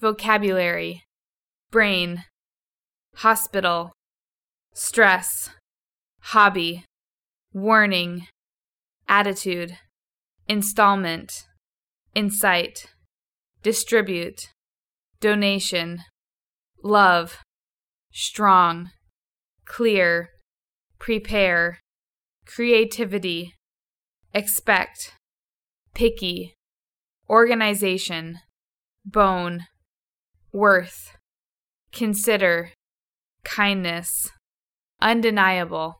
vocabulary, brain, hospital, stress, hobby, warning, attitude, installment, insight, distribute, donation, love, strong, clear, prepare, creativity, expect, picky, organization, bone, worth, consider, kindness, undeniable,